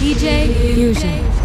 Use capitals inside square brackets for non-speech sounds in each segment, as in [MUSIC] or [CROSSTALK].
DJ Fusion.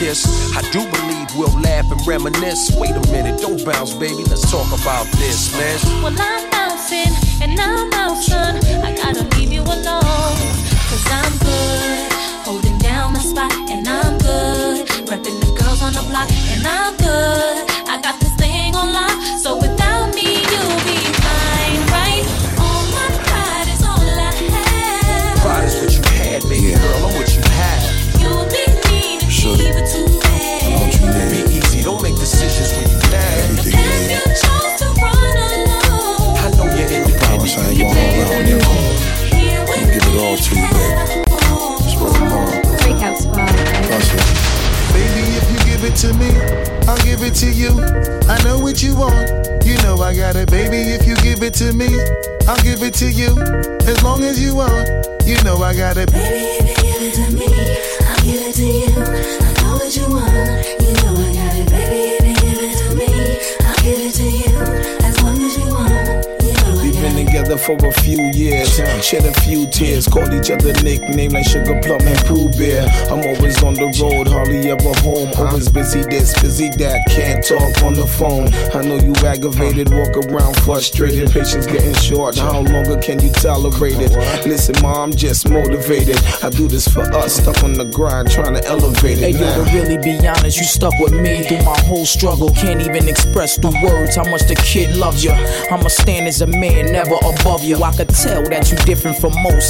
Kiss. I do believe we'll laugh and reminisce. Wait a minute, don't bounce, baby. Let's talk about this, man. Well, I'm bouncing and I'm son. I gotta leave you alone. Cause I'm good, holding down the spot, and I'm good. Repping the girls on the block, and I'm good. I got this thing on lock, so without A few tears, called each other nicknames like Sugar Plum and Pooh Bear. I'm always on the road, hardly ever home. Always busy this, busy that, can't talk on the phone. I know you aggravated, walk around frustrated, patience getting short. How longer can you tolerate it? Listen, mom, I'm just motivated. I do this for us, stuck on the grind, trying to elevate it. Hey, yo, to really be honest, you stuck with me through my whole struggle. Can't even express through words how much the kid loves you. I'ma stand as a man, never above you. I could tell that you different from most,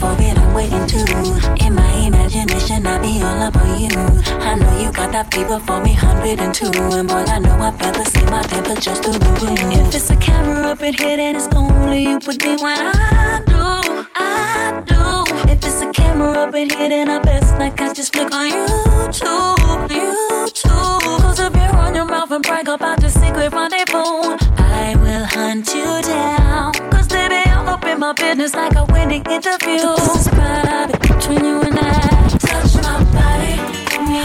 For I'm waiting too. In my imagination, I be all up on you. I know you got that fever for me, 102. And boy, I know I'd rather see my temper just to do If it's a camera up in here, then it's only you with me when I do, I do. If it's a camera up in here, then I best like I just flick on YouTube, YouTube. Close up your on your mouth and brag about your secret rendezvous. I will hunt you down. In my business like a winning interview. This is private between you and I. Touch my body, me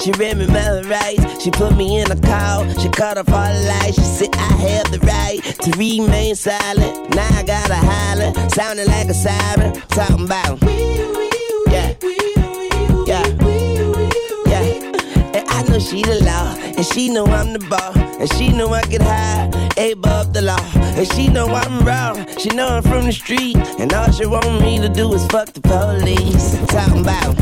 She read me my rights. She put me in a call. She cut off all the lights. She said I have the right to remain silent. Now I gotta holler. Sounding like a siren. Talking about. Yeah. Yeah. Yeah. And I know she the law, and she know I'm the ball, and she know I get high, above the law, and she know I'm raw. She know I'm from the street, and all she want me to do is fuck the police. Talking about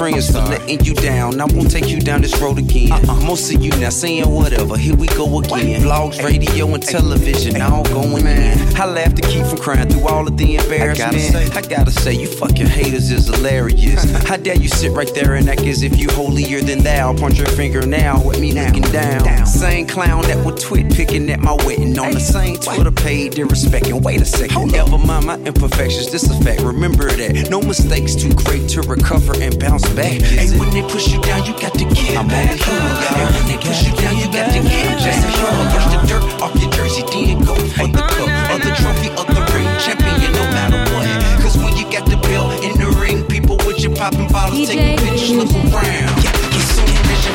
friends for letting you down. I won't take you down this road again. Uh-uh. Most of you now saying whatever. Here we go again. Vlogs, radio, and television, all going in. I laugh to keep from crying through all of the embarrassment. I gotta say, I gotta say you fucking haters is hilarious. [LAUGHS] How dare you sit right there and act as if you holier than thou? Point your finger now with me looking down. down. Same clown that would twit picking at my wedding on the same Twitter page, disrespecting. Wait a second, never mind my imperfections. This a fact. Remember that no mistakes too great to recover and bounce back. Hey, it- when they push you down, you got to get I'm back. When they push you down, you got to get I'm a. Brush the dirt off your jersey, then go for the cup, the trophy, the ring, champion, no matter what. Cause when you got the in the ring, people with you popping bottles, taking pictures, look around.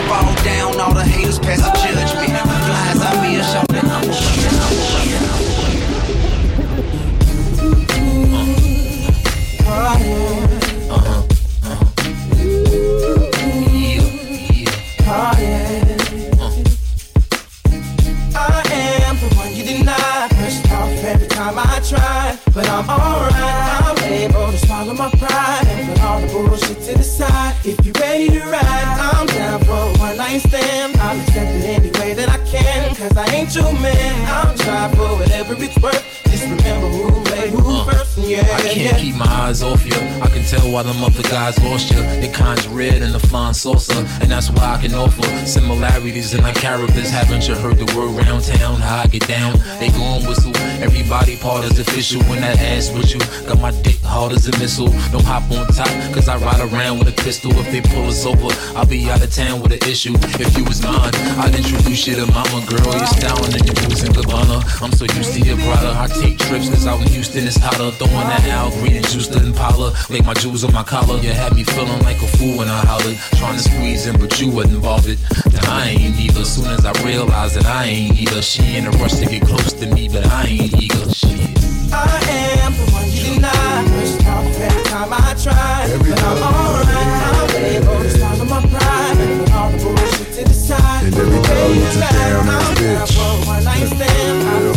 Fall down, all the haters pass the judgment. Flies me, shout that I'm a I but I'm alright. I'm able to swallow my pride and put all the bullshit to the side. If you're ready to ride, I'm down for one night stand. I'll accept it any way that I can, cause I ain't your man. I'm trying for whatever it's worth. Just remember who made who uh, first. Yeah, I can't yeah. keep my eyes off you. I can tell why them other guys lost you. They kinda red and the flying saucer, and that's why I can offer similarities in our characters. Haven't you heard the word round town? How I get down? They gon' whistle. Everybody part is official when that ass with you. Got my dick hard as a missile. Don't hop on top, cause I ride around with a pistol. If they pull us over, I'll be out of town with an issue. If you was mine, I'd introduce you to mama girl. You're styling and your boots and Gabbana. I'm so used to your brother. I take trips cause out in Houston it's hotter. Throwing that Al Green and juice to Impala. Like my jewels on my collar. You had me feeling like a fool when I hollered. Trying to squeeze in, but you wasn't bothered. Then I ain't either. Soon as I realized that I ain't either. She in a rush to get close to me, but I ain't eager. Shit. I am the one you deny. Pushed off every time I try. but I'm alright. I'm able to swallow my pride and put all the bullshit to the side. And every time you Baby, just down I'm ass down bitch. for a one night stand.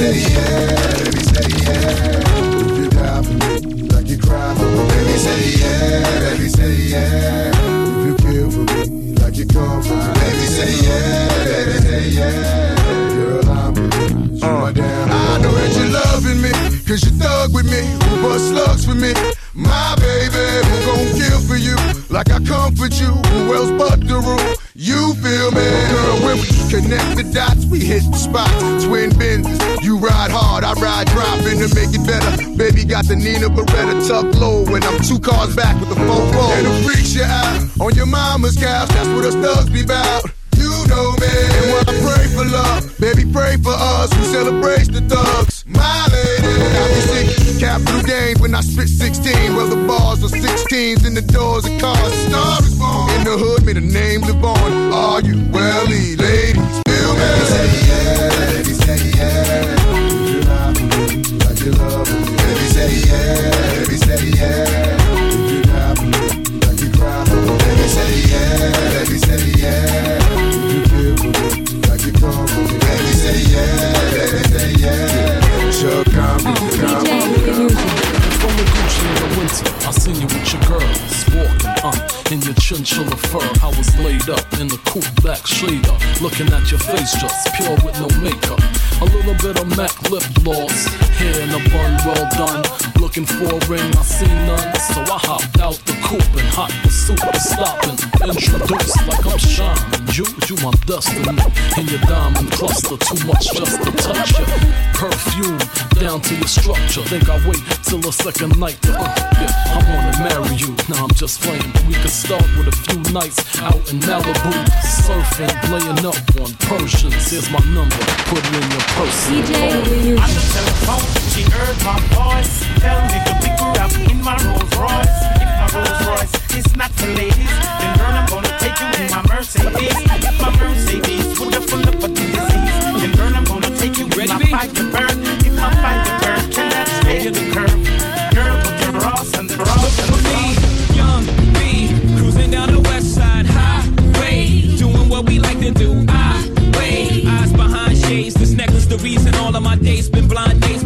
Say yeah, baby say yeah. If you die for me, like you cry for me. Baby say yeah, baby say yeah. If you kill for me, like you come for me. Baby say yeah, baby say yeah. Girl, I'm baby, to uh. my damn I know that you're loving me, cause you thug with me, who bust slugs for me. My baby, who gon' kill for you, like I comfort you, who else but the rule? You feel me? Girl, when we connect the dots, we hit the spot. Twin you ride hard, I ride driving to make it better. Baby got the Nina Beretta tucked low, and I'm two cars back with the four four. And it freaks you out on your mama's couch, that's what us thugs be bout. You know me. And when I pray for love, baby, pray for us who celebrates the thugs. My lady. After six capital games when I spit 16. Well, the bars are 16s in the doors of cars. Star is born. In the hood, may the name live on. Are you welly, ladies? Feel me? Say yeah. say yeah. Baby, yeah. If you me, like you me. Baby, yeah. Baby, yeah. If you me, like you me. Baby, yeah. Yeah. Come, in the winter, I seen you with your uh, in your fur. I was laid up in the cool looking at your face just pure with no makeup. A little bit of MAC lip gloss, hair in a bun, well done. Looking for a ring, I see none, so I hopped out the coupe and hot pursuit was stopping. Introduced like I'm shining, you, you my destiny. In your diamond cluster, too much just to touch you. Perfume down to your structure. Think I wait till the second night to, uh, yeah, I wanna marry you. Now I'm just playing. We could start with a few nights out in Malibu, surfing, laying up on Persians. Here's my number, put it in your purse. DJ On the telephone, she heard my voice. Tell me to pick her up in my Rolls Royce. If my Rolls Royce is not for ladies, then girl, I'm gonna take you in my Mercedes. If my Mercedes would have full of disease, then girl, I'm gonna take you in my Firebird. If my Firebird cannot stay in the curve, girl, put your Ross and the Ross and the me, young me, cruising down the west side highway, doing what we like to do. I wait, eyes behind shades. This necklace, the reason all of my days been.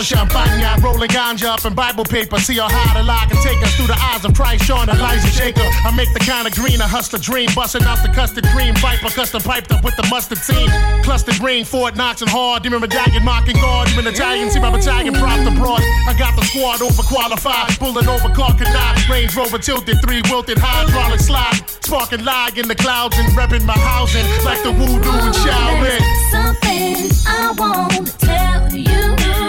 on champagne, rolling ganja up in Bible paper. See how high the lie can take us through the eyes of Christ, Sean Elijah Jacob. I make the kind of green, a hustler dream, busting out the custard cream, viper custom piped up with the mustard team. Clustered green, Fort Knox and hard, demon medallion, mocking guard, even Italian, see my battalion propped abroad. I got the squad overqualified, bullet over Clark and Range Rover tilted, three wilted hydraulic slide, sparking lag in the clouds and repping my housing like the voodoo and Shaolin. Something I won't tell you.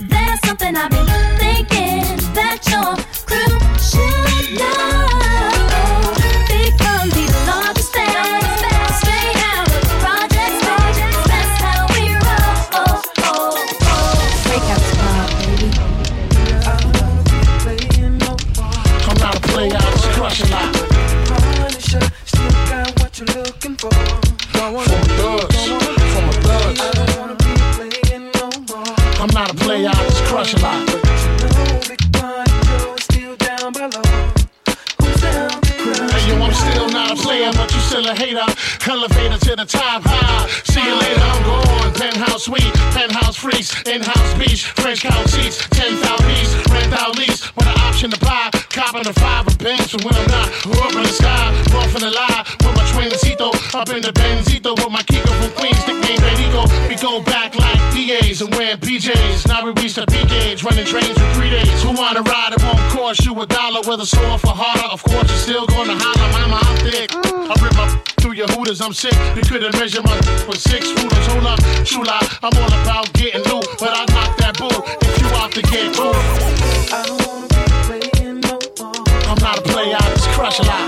There's something I've been thinking a hater. Elevator to the top high. See you later, I'm gone. Penthouse suite, penthouse freaks, in-house beach, French couch seats, 10,000 piece, rent out lease, with an option to buy. Copping the five of Benz from when I'm not. Up in the sky, off in the lie, with my twincito, up in the Benzito, with my Kiko from Queens, nickname Benito. We go back like DAs and wearing PJs. Now we reach the peak age, running trains for three days. Who wanna ride? It won't cost you a dollar, whether sore for harder. Of course, you're still gonna holler, mama, I'm thick. I rip my your hooters, I'm sick. You couldn't measure my with six rulers. Hold up, shula, I'm all about getting loot, but I knock that bull if you out to get cool. I don't wanna be playing no more. I'm not a player, I just crush a lot.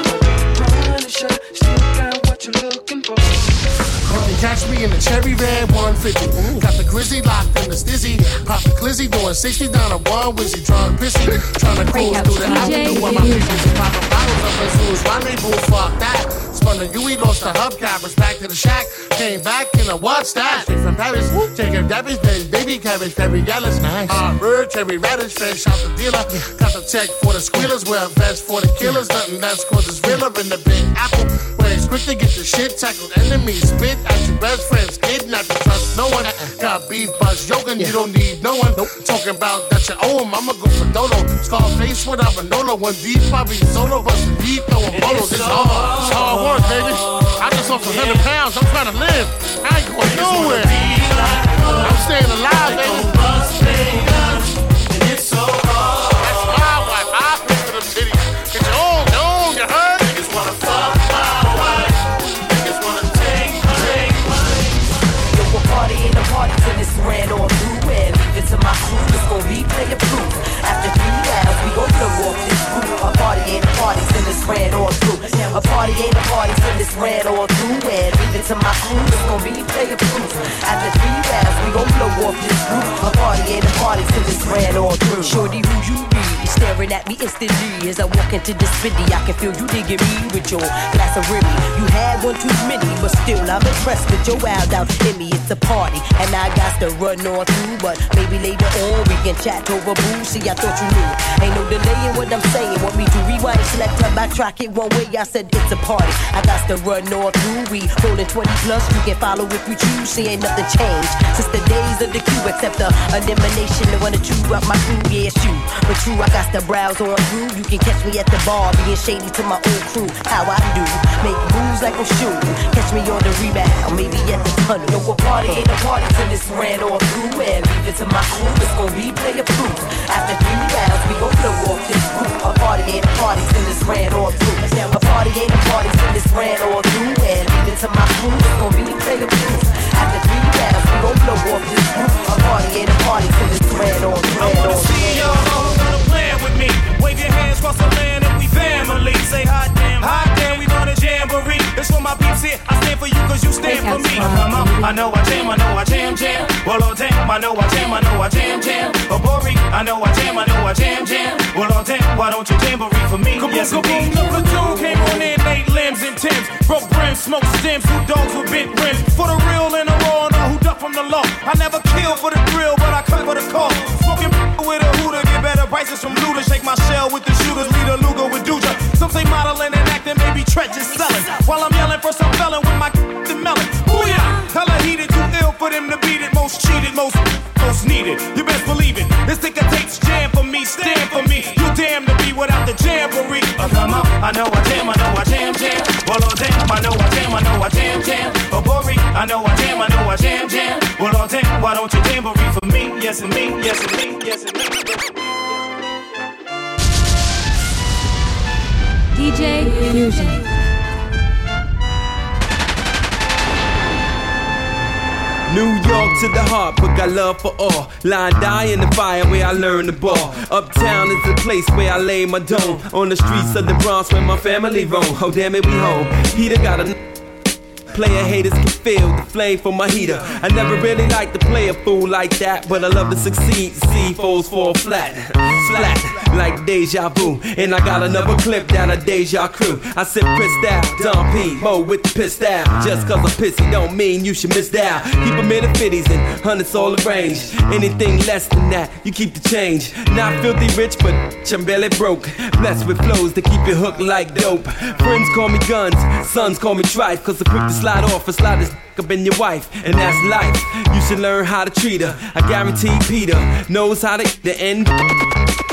Punisher, still got what you're looking for. You can catch me in the cherry red 150. Got the grizzly locked in the stizzy. Pop the glizzy doing 60 down a one wizzy. Drunk pissy. Trying to cruise through the avenue while my bitches and popping bottles up as soon as rendezvous. Fuck that. From the UE, lost the hubcappers. Back to the shack. Came back in a what's that? Straight from Paris. Taking Debbie's baby, baby cabbage, very yellow. Nice. Uh, bird, cherry radish, fresh out the dealer. Got the check for the squealers. Wear a vest for the killers. Nothing less causes realer in the big apple. Where it's quick to get the shit tackled. Enemies spit at your best friends. Kidnap to trust no one. Got beef, buzz, yoga, you don't need no one. Talking about that you owe him. I'ma go for Dodo. Scarface without Manolo. One deep, probably solo. The beat, throwing bolos. It's hard. It's hard work, baby. I just lost a hundred pounds. I'm trying to live. I ain't going nowhere. I'm staying alive, baby. At me instantly as I walk into this city. I can feel you digging me with your glass of Remy. You had one too many, but still I'm impressed with your wild out in me. It's a party, and I got to run on through. But maybe later on we can chat over booze. See, I thought you knew. Ain't no delay in what I'm saying. Want me to rewind, select, and backtrack it one way? I said it's a party. I got to run on through. We rolling 20 plus. You can follow if you choose. See, ain't nothing changed since the days of the queue, except the elimination. The one or two out my crew, yeah, it's you. But true, I got to browse on through. You can catch me at the bar, being shady to my old crew. How I do, make moves like I'm shooting. Catch me on the rebound, maybe at the tunnel. Yo, a party ain't a party till it's ran all through. And leave it to my crew, it's gon' be player proof. After three rounds, we gon' blow off this group. A party ain't a party till it's ran all through. A party ain't a party till it's ran all through. And leave it to my crew, it's gon' be player proof. After three rounds, we gon' I know I jam, I know I jam, jam. Well, oh damn, I know I jam, I know I jam, jam. Oh, Bori, I know I jam, I know I jam, jam. Well, oh damn, why don't you jamboree for me? Kaboom, yes, kaboom, the platoon came on in, made limbs and Timbs. Broke brims, smoked stems, two dogs with bent rims. For the real and the raw, and who duck from the law. I never kill for the thrill, but I cut for the call. Smoking [LAUGHS] with a hooter, get better prices from looters. Shake my shell with the shooters, lead a Lugo with Duja. Some say modeling and acting, maybe treacherous selling. While I'm yelling for some felon with my [LAUGHS] the melon. Heated, too ill for them to beat it. Most cheated, most most needed. You best believe it. This ticker takes jam for me, stand for me. You damn to be without the jamboree. Oh, come on, I know I jam, I know I jam, jam. Well, oh damn, I know I jam, I know I jam, jam. Uh, oh, Bori, I know I jam, I know I jam, jam. Well, oh damn, why don't you jamboree for me? Yes, and me, yes, and me, yes, and me. Yes, and me. DJ Fusion. New York to the heart, but got love for all. Line die in the fire where I learn the ball. Uptown is the place where I lay my dome. On the streets of the Bronx where my family roam. Oh damn it, we home. Peter got a Player haters can feel the flame from my heater. I never really like to play a fool like that, but I love to succeed. See foes fall flat, flat like deja vu. And I got another clip down a deja crew. I said pissed out, Dom P, Mo with the pissed out. Just cause I'm pissy don't mean you should miss down. Keep them in the fifties and hundreds all arranged. Anything less than that, you keep the change. Not filthy rich, but I'm barely broke. Blessed with flows that keep you hooked like dope. Friends call me guns, sons call me trife, cause I'm quick to slide off and slide this up in your wife, and that's life. You should learn how to treat her. I guarantee Peter knows how to the end.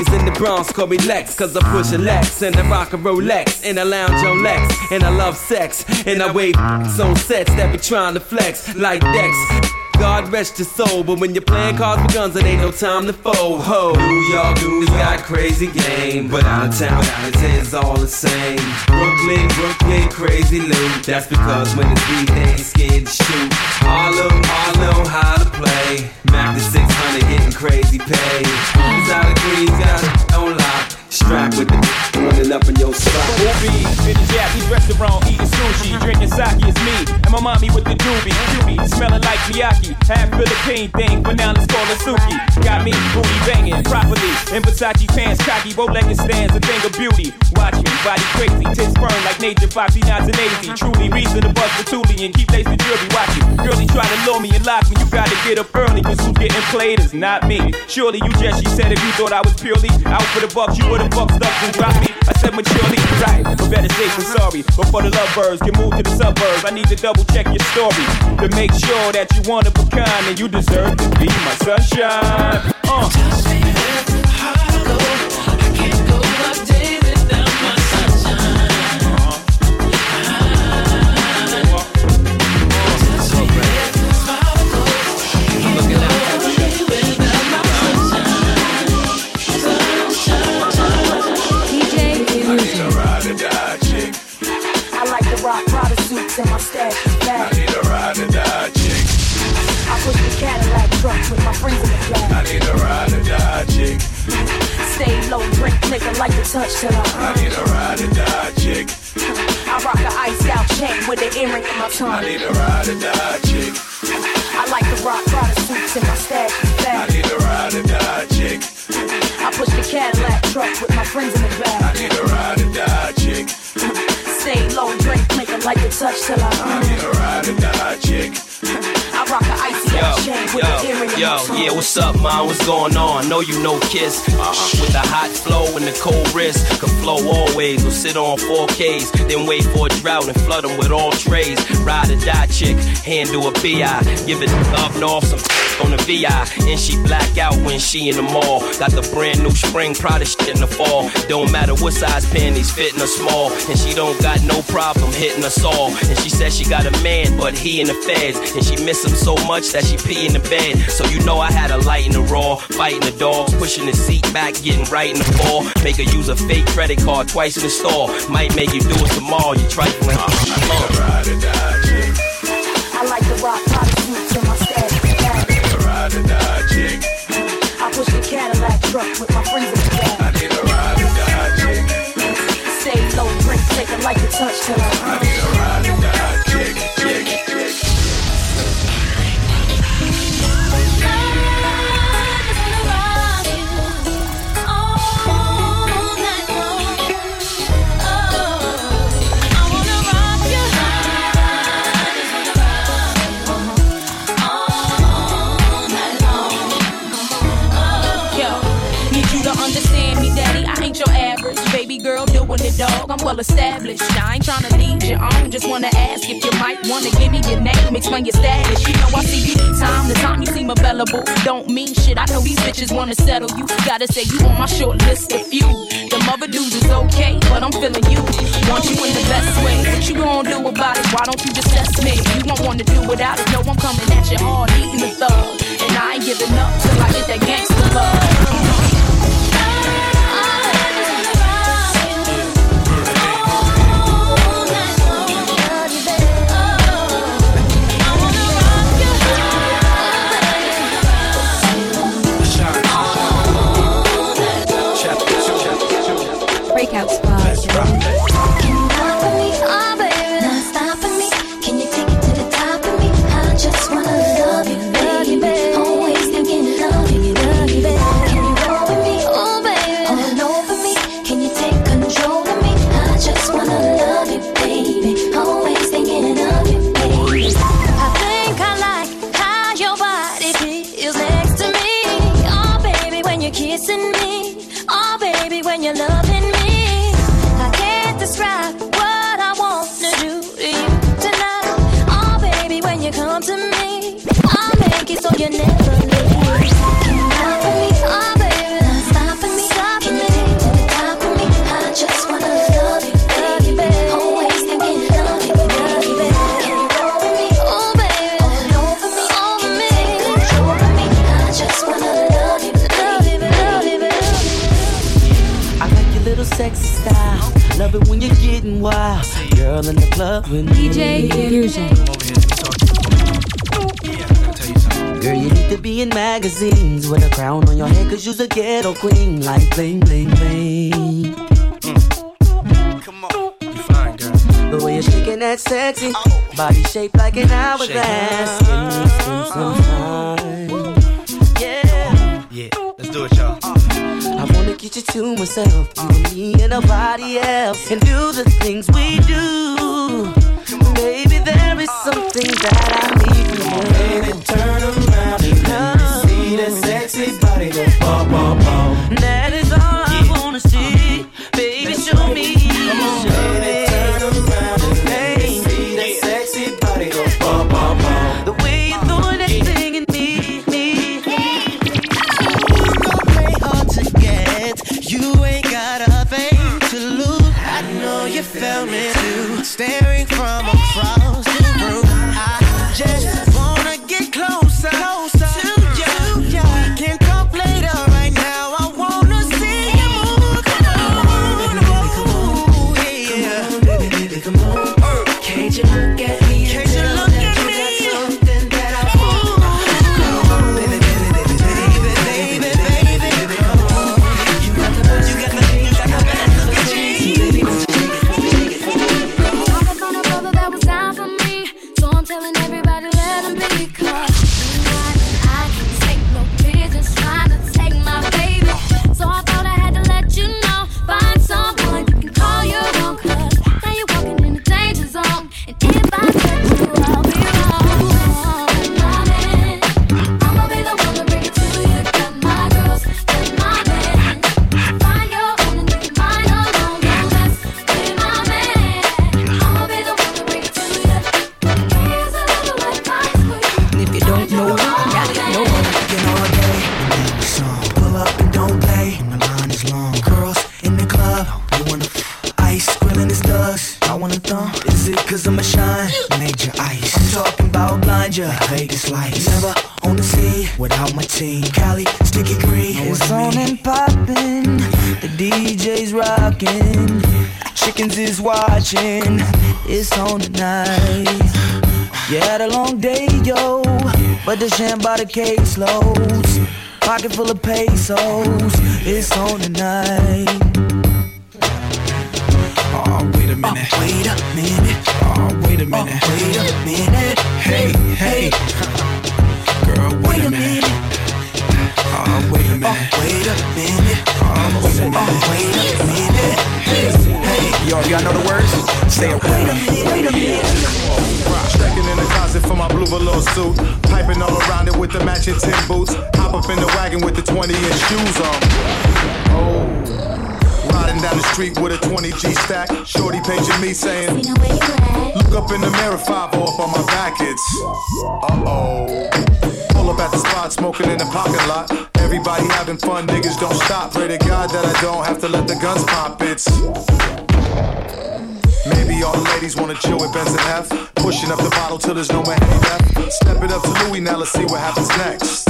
Is in the Bronx, call me Lex, cause I push a Lex and I rock a Rolex and I lounge on Lex and I love sex and I wave on sets that be trying to flex like Dex. God rest your soul, but when you're playing cards with guns, it ain't no time to fold. Ho, New York, we got crazy game, but out of town, it's all the same. Brooklyn, Brooklyn, crazy loot. That's because when it's beat, they ain't scared to shoot. Harlem, know how to play. Mac the 600, getting crazy pay. Cause out of Queens, got it lock. Strapped with the up in your spot. Ubi, finish yeah, he's restaurant eating sushi, drinking sake is me, and my mommy with the doobie, cutie, smelling like Miyake, half Philippine thing, but now let's call it Suki. Got me booty banging properly In Versace pants, cocky, bow-legged stands, a thing of beauty. Watch me, body crazy, tits firm like nature, foxy, not an. Truly reason to bust the toolie and keep lacing jewelry. Watch you, girlie trying to lure me and lock me. You gotta get up early, cause who's getting played is not me. Surely you just, she said, if you thought I was purely out for the bucks, you would've fucked up and dropped me. Said maturely, right, but better safe than sorry. Before the lovebirds can move to the suburbs, I need to double check your story to make sure that you one of a kind and you deserve to be my sunshine. Uh. I push the Cadillac truck with my friends in the flag. I need a ride or die chick. Stay low, drink liquor, like the touch till I. I need a ride or die chick. I rock a iced out chain with an earring in my tongue. I need a ride or die chick. I like the rock Prada suits and my stash is bag. I need a ride or die chick. I push the Cadillac truck with my friends in the back. I need a ride or die chick. Stay low, drink liquor, like the touch till I. I need a ride or die chick. With earring in Yo, yeah, what's up, man? What's going on? Know you know Kiss. Uh-uh. With the hot flow and the cold wrist. Could flow always or sit on 4Ks. Then wait for a drought and flood them with all trays. Ride or die chick, handle a BI. Give it up north some [LAUGHS] on the VI. And she black out when she in the mall. Got the brand new spring shit in the fall. Don't matter what size panties, fitting her small. And she don't got no problem hitting us all. And she says she got a man, but he in the feds. And she miss him so much that she pee in the bed. So you know I had a light in the raw, fighting the dogs, pushing the seat back, getting right in the fall. Make her use a fake credit card twice in the store. Might make you do it tomorrow, you trifling. Uh. I like the rock Prada suits and my stash. Ride or die chick. I push the Cadillac truck with my friends in the back. I need a ride or die chick. Stay low, drink liquor, like the touch till I. I need a ride Don't mean shit. I know these bitches wanna settle you. Gotta say you on my short list of few. The mother dudes is okay, but I'm feeling you. Want you in the best way. What you gonna do about it? Why don't you just test me? You won't wanna do without it. No, I'm coming at you hard, eating the thug. And I ain't giving up till I get that gangster love. Get you to myself, you and me and nobody else, and do the things we do. Baby, there is something that I need from you. Baby, turn around and let me see that sexy body go bum, bum, bum. That is all watching. It's on tonight. You had a long day, yo, but the sham by the case loads. Pocket full of pesos, it's on tonight. Oh, wait a minute. Oh, wait a minute. Oh, wait a oh, minute. wait a minute. Hey, hey. Girl, wait, a minute. Oh, wait a oh, minute. wait a minute. Oh, wait a minute. wait a minute. Hey. Y'all, y'all know the words? Say it. Wait a minute. Wait a minute. Stacking in the closet for my blue velour suit. Piping all around it with the matching tin boots. Hop up in the wagon with the 20 inch shoes on. Oh. Riding down the street with a 20 G stack. Shorty paging me saying, Look up in the mirror, 5 up on my back. It's uh oh. Pull up at the spot, smoking in the parking lot. Everybody having fun, niggas don't stop. Pray to God that I don't have to let the guns pop. It's Maybe all the ladies wanna chill with Benz and F. Pushing up the bottle till there's no more any left. Step it up to Louis, now let's see what happens next.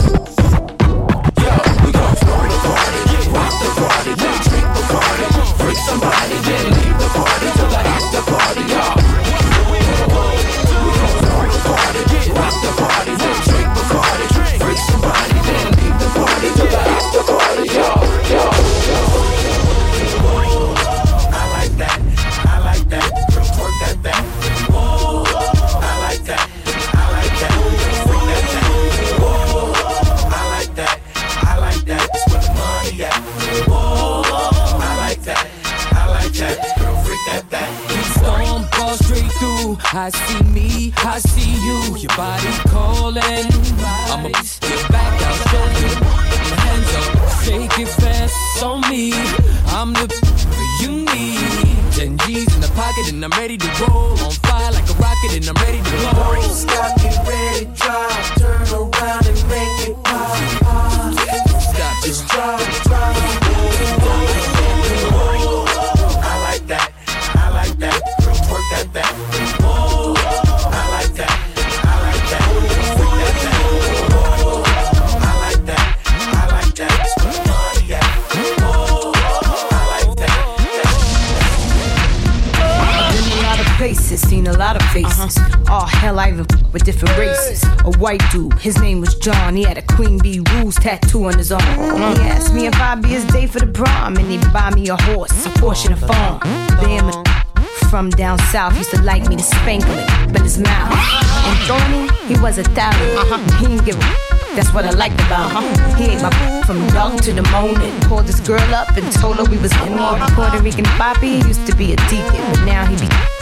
Yo, we gon' party, party, rock the party, drink Bacardi, Freak somebody just leave the party till I I see me, I see you. Your body calling. I'ma get back, I'll show you. Hands up, shake it fast on me. I'm the you need. Ten G's in the pocket and I'm ready to roll. White dude, his name was John. He had a Queen Bee Rules tattoo on his arm. Mm. He asked me if I'd be his day for the prom, and he'd buy me a horse, a Porsche, and a farm. Damn it. From down south, used to like me to spank him, but his mouth. And Tony, he was a talent. Uh-huh. He didn't give a That's what I liked about him. Uh-huh. He ate my from dark to the morning. Called this girl up and told her we was in one. Puerto Rican Bobby used to be a deacon, but now he be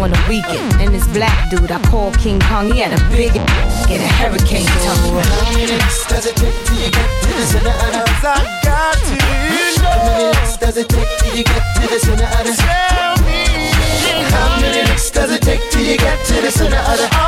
on the weekend. And this black dude I call King Kong, he had a big get a hurricane tongue. How many licks does it take till you get to the center of the I got to How many licks does it take till you get to the center of the Tell me How many licks does it take till you get to the center of the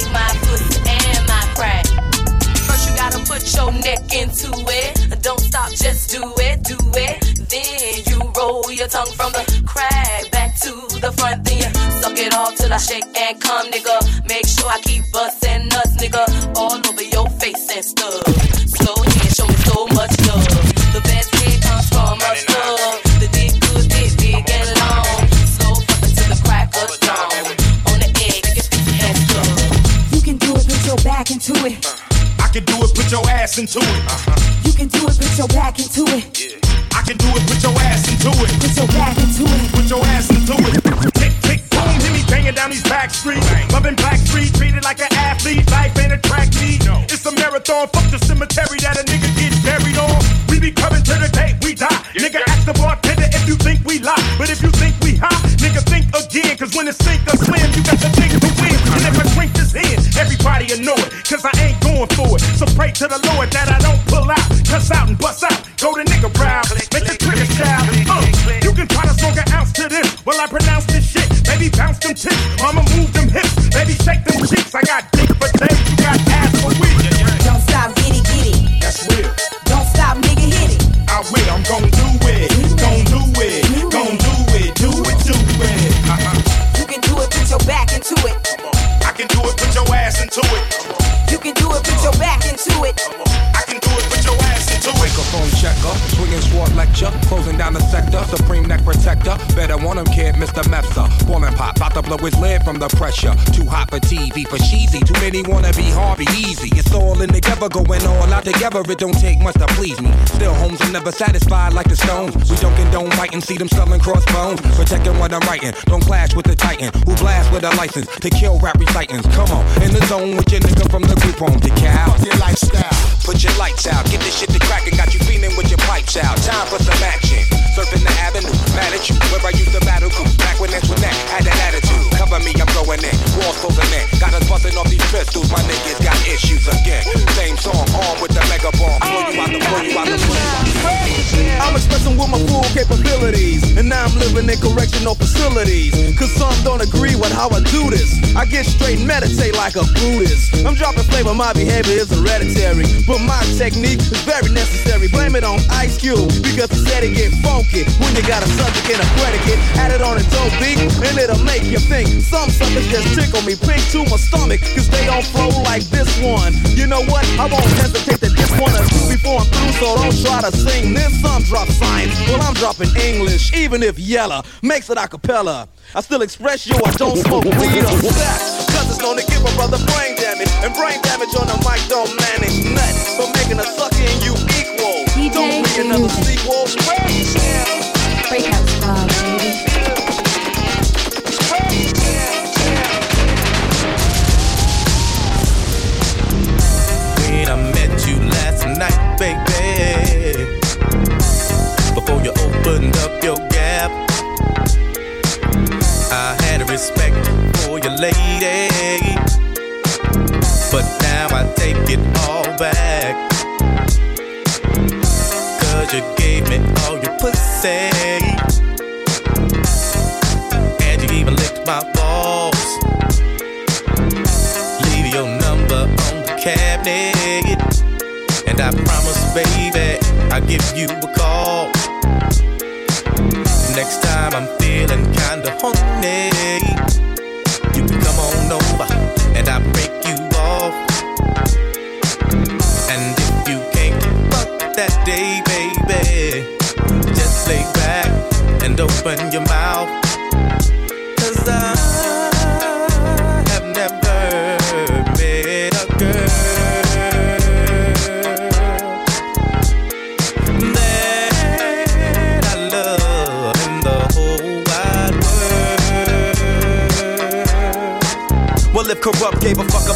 lick my pussy and my crack. First you gotta put your neck into it. Don't stop, just do it, do it. Then you roll your tongue from the crack back to the front. Then you suck it off till I shake and come, nigga. Make sure I keep bustin' nuts, nigga, all over your face and stuff. Ass into it. Uh-huh. You can do it, put your back into it. I can do it, put your ass into it. Put your back into it. Put your ass into it. Tick, tick, boom, hit me banging down these back streets. Loving black street, treated like an athlete. Life ain't a track meet. It's a marathon. Fuck the cemetery that a nigga gets buried on. We be coming to the day we die. Nigga, ask the bartender if you think we lie. But if you think we hot, nigga, think again. Cause when it's sink or swim, you got to think to win. And if I drink this in, everybody will know it. Cause I ain't going for it. So pray to the Lord that I don't pull out. Cuss out and bust out. Protector. Better want him, kid, Mr. Mepsa. Ballin' pop, about to blow his lid from the pressure. Too hot for TV, for cheesy. Too many wanna be Harvey Easy. It's all in together, going all out together. It don't take much to please me. Still, homes are never satisfied like the Stones. We don't condone fighting, see them selling crossbones. Protecting what I'm writing, don't clash with the Titan who blast with a license to kill rap recitants. Come on, in the zone with your nigga from the group home to cow. Fuck your lifestyle. Put your lights out, get this shit to crackin', got you feeling with your pipes out. Time for some action. Surfing the avenue, mad at you. Where I used to battle crew, back when that's when that had that attitude. Cover me, I'm going in. Walls closing in. Got us busting off these pistols, my niggas got issues again. Same song, armed with the mega bomb. Blow you out the, blow you out the, oh, blow you. I'm expressing with my full capabilities, and now I'm living in correctional facilities. Cause some don't agree with how I do this. I get straight and meditate like a Buddhist. I'm dropping flavor, my behavior is hereditary. But my technique is very necessary. Blame it on Ice Cube, because he said it get funky. When you got a subject and a predicate, add it on a dope beat, and it'll make you think. Some suckers just tickle me pink to my stomach, cause they don't flow like this one. You know what? I won't hesitate to diss one or two before I'm through, so don't try to sing this. Some drop science, well, I'm dropping English, even if Yella makes it a cappella. I still express yo, I don't smoke weed or sex. Cause it's known to give a brother brain damage, and brain damage on the mic don't manage nuts. So making a sucker and you equal. Don't make another sequel. Breakout squad, baby. Baby, I'll give you a call. Next time I'm feeling kinda horny, you can come on over and I break you off. And if you can't fuck that day, baby, just lay back and open your mouth.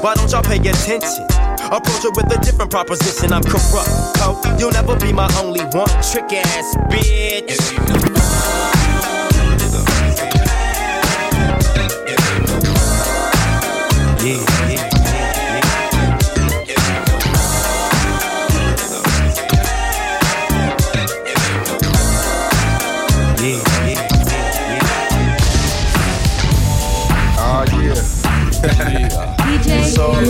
Why don't y'all pay attention? Approach her with a different proposition. I'm corrupt, ho. You'll never be my only one. Trick ass bitch.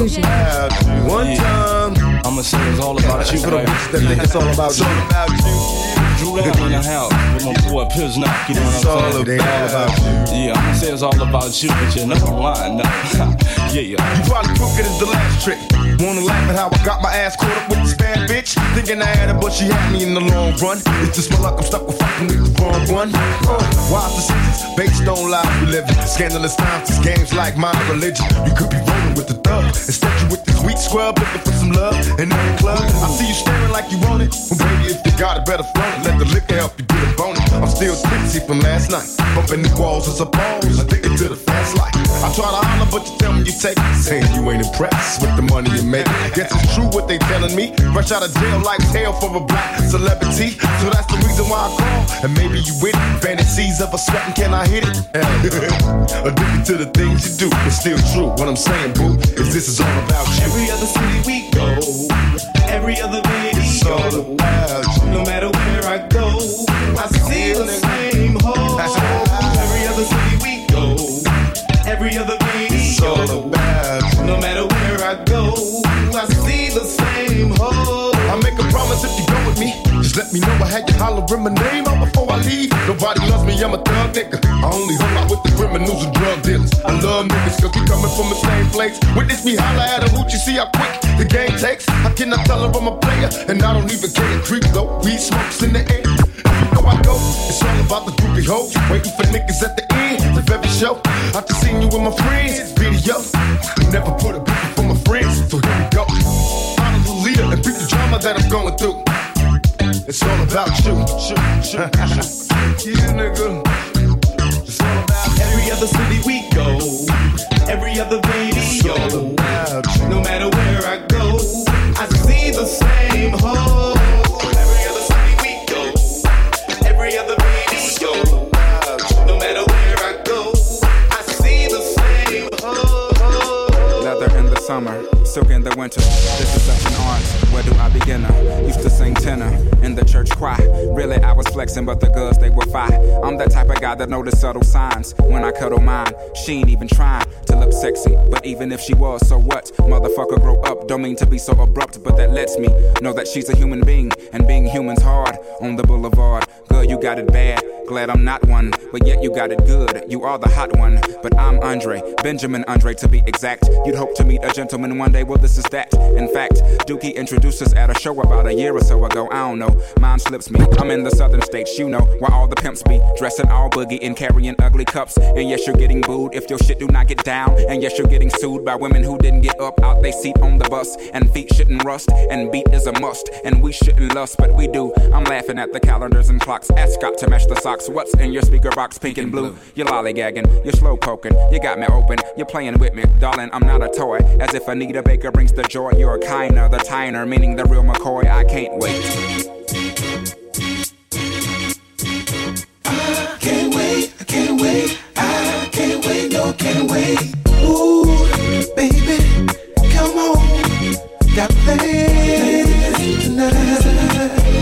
Fusion. One time. I'ma say it's all about you. For the bitches that think it's all about It's you. all about you. Dru Down in the house with my boy Piznak, you know It's what I'm all saying? about- about Yeah, I'ma say it's all about you, but you know I'm lying now. [LAUGHS] yeah, yeah. You probably crooked as the last trick. Wanna laugh at how I got my ass caught up with this bad bitch? Thinking I had her, but she had me in the long run. It's just my luck, I'm stuck with fucking with the wrong one. Uh, wise decisions, based on lies we live in. Scandalous times, these games like my religion. You could be rolling with the thug. Instead, you with this weak scrub looking for some love in the club. I see you staring like you want it. Well, baby, if you got it, better flaunt it. Let the liquor help you get a bonus. I'm still tipsy from last night. Bumping the walls as a pose, addicted to the fast life. I try to holler, but you tell me you take it. Saying you ain't impressed with the money you make. Guess it's true what they telling me. Fresh out of jail like hell for a black celebrity. So that's the reason why I call. And maybe you with it. Fantasies of a sweating, can I hit it? [LAUGHS] Addicted to the things you do. It's still true. What I'm saying, boo, is this is all about you. Every other city we go, every other It's all video. about you. No matter where I go, The same hole. Every other city we go, every other It's all video. about you. No matter where I go, I see the same hole. I make a promise if you go with me. Just let me know I had you hollering my name out before I leave. Nobody loves me, I'm a thug nigga. I only hung out with the criminals and drug dealers. I love niggas cause we coming from the same place. Witness me holla at a hoochie, see how quick the game takes. I tell her I'm a player? And I don't even care. Creep though, weed smokes in the air. You know I go, it's all about the groupie hoes. Waiting for niggas at the end of every show. I just seen you with my friends, video. I Never put a bitch for my friends, so here we go. Follow the leader and beat the drama that I'm going through. It's all about you. yeah, nigga. It's all about Every other city we go, every other video. Silk in the winter. This is such an art. Where do I begin? I Used to sing tenor in the church choir. Really, I was flexing, but the girls they were fine. I'm that type of guy that notice subtle signs when I cuddle mine. She ain't even trying to look sexy, but even if she was, so what? Motherfucker, grow up. Don't mean to be so abrupt, but that lets me know that she's a human being, and being human's hard on the boulevard. Girl, you got it bad. Glad I'm not one, but yet you got it good. You are the hot one, but I'm Andre, Benjamin Andre to be exact. You'd hope to meet a gentleman one day, well, this is that. In fact, Dookie introduced us at a show about a year or so ago. I don't know. My mind slips me. I'm in the southern states, you know, where all the pimps be. Dressing all boogie and carrying ugly cups. And yes, you're getting booed if your shit do not get down. And yes, you're getting sued by women who didn't get up out they seat on the bus. And feet shouldn't rust, and beat is a must. And we shouldn't lust, but we do. I'm laughing at the calendars and clocks. Ask Scott to match the socks. What's in your speaker box, pink and blue? You're lollygagging, you're slow poking, you got me open, you're playing with me, darling. I'm not a toy. As if Anita Baker brings the joy, you're kinder, the tiner, meaning the real McCoy. I can't wait. I can't wait, I can't wait, I can't wait, no, can't wait. Ooh, baby, come on, got plans tonight,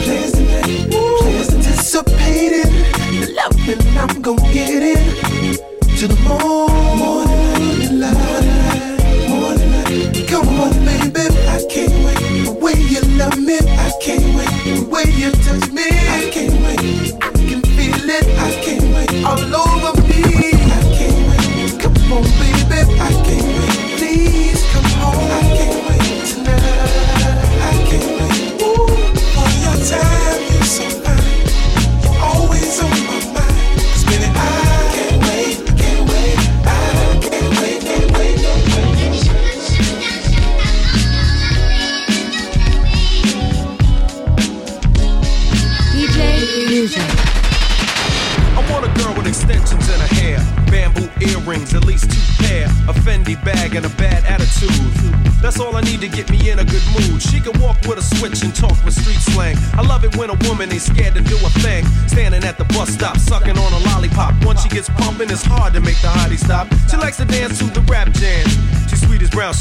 plans tonight, plans anticipating the loving I'm gonna get in to the morning light, I can't wait. The way you touch me, I can't wait.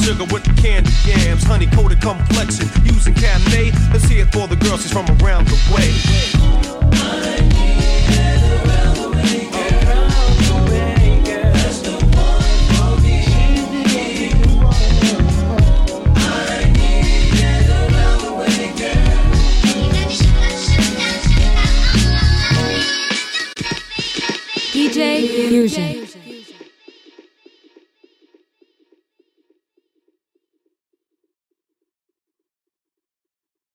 Sugar with the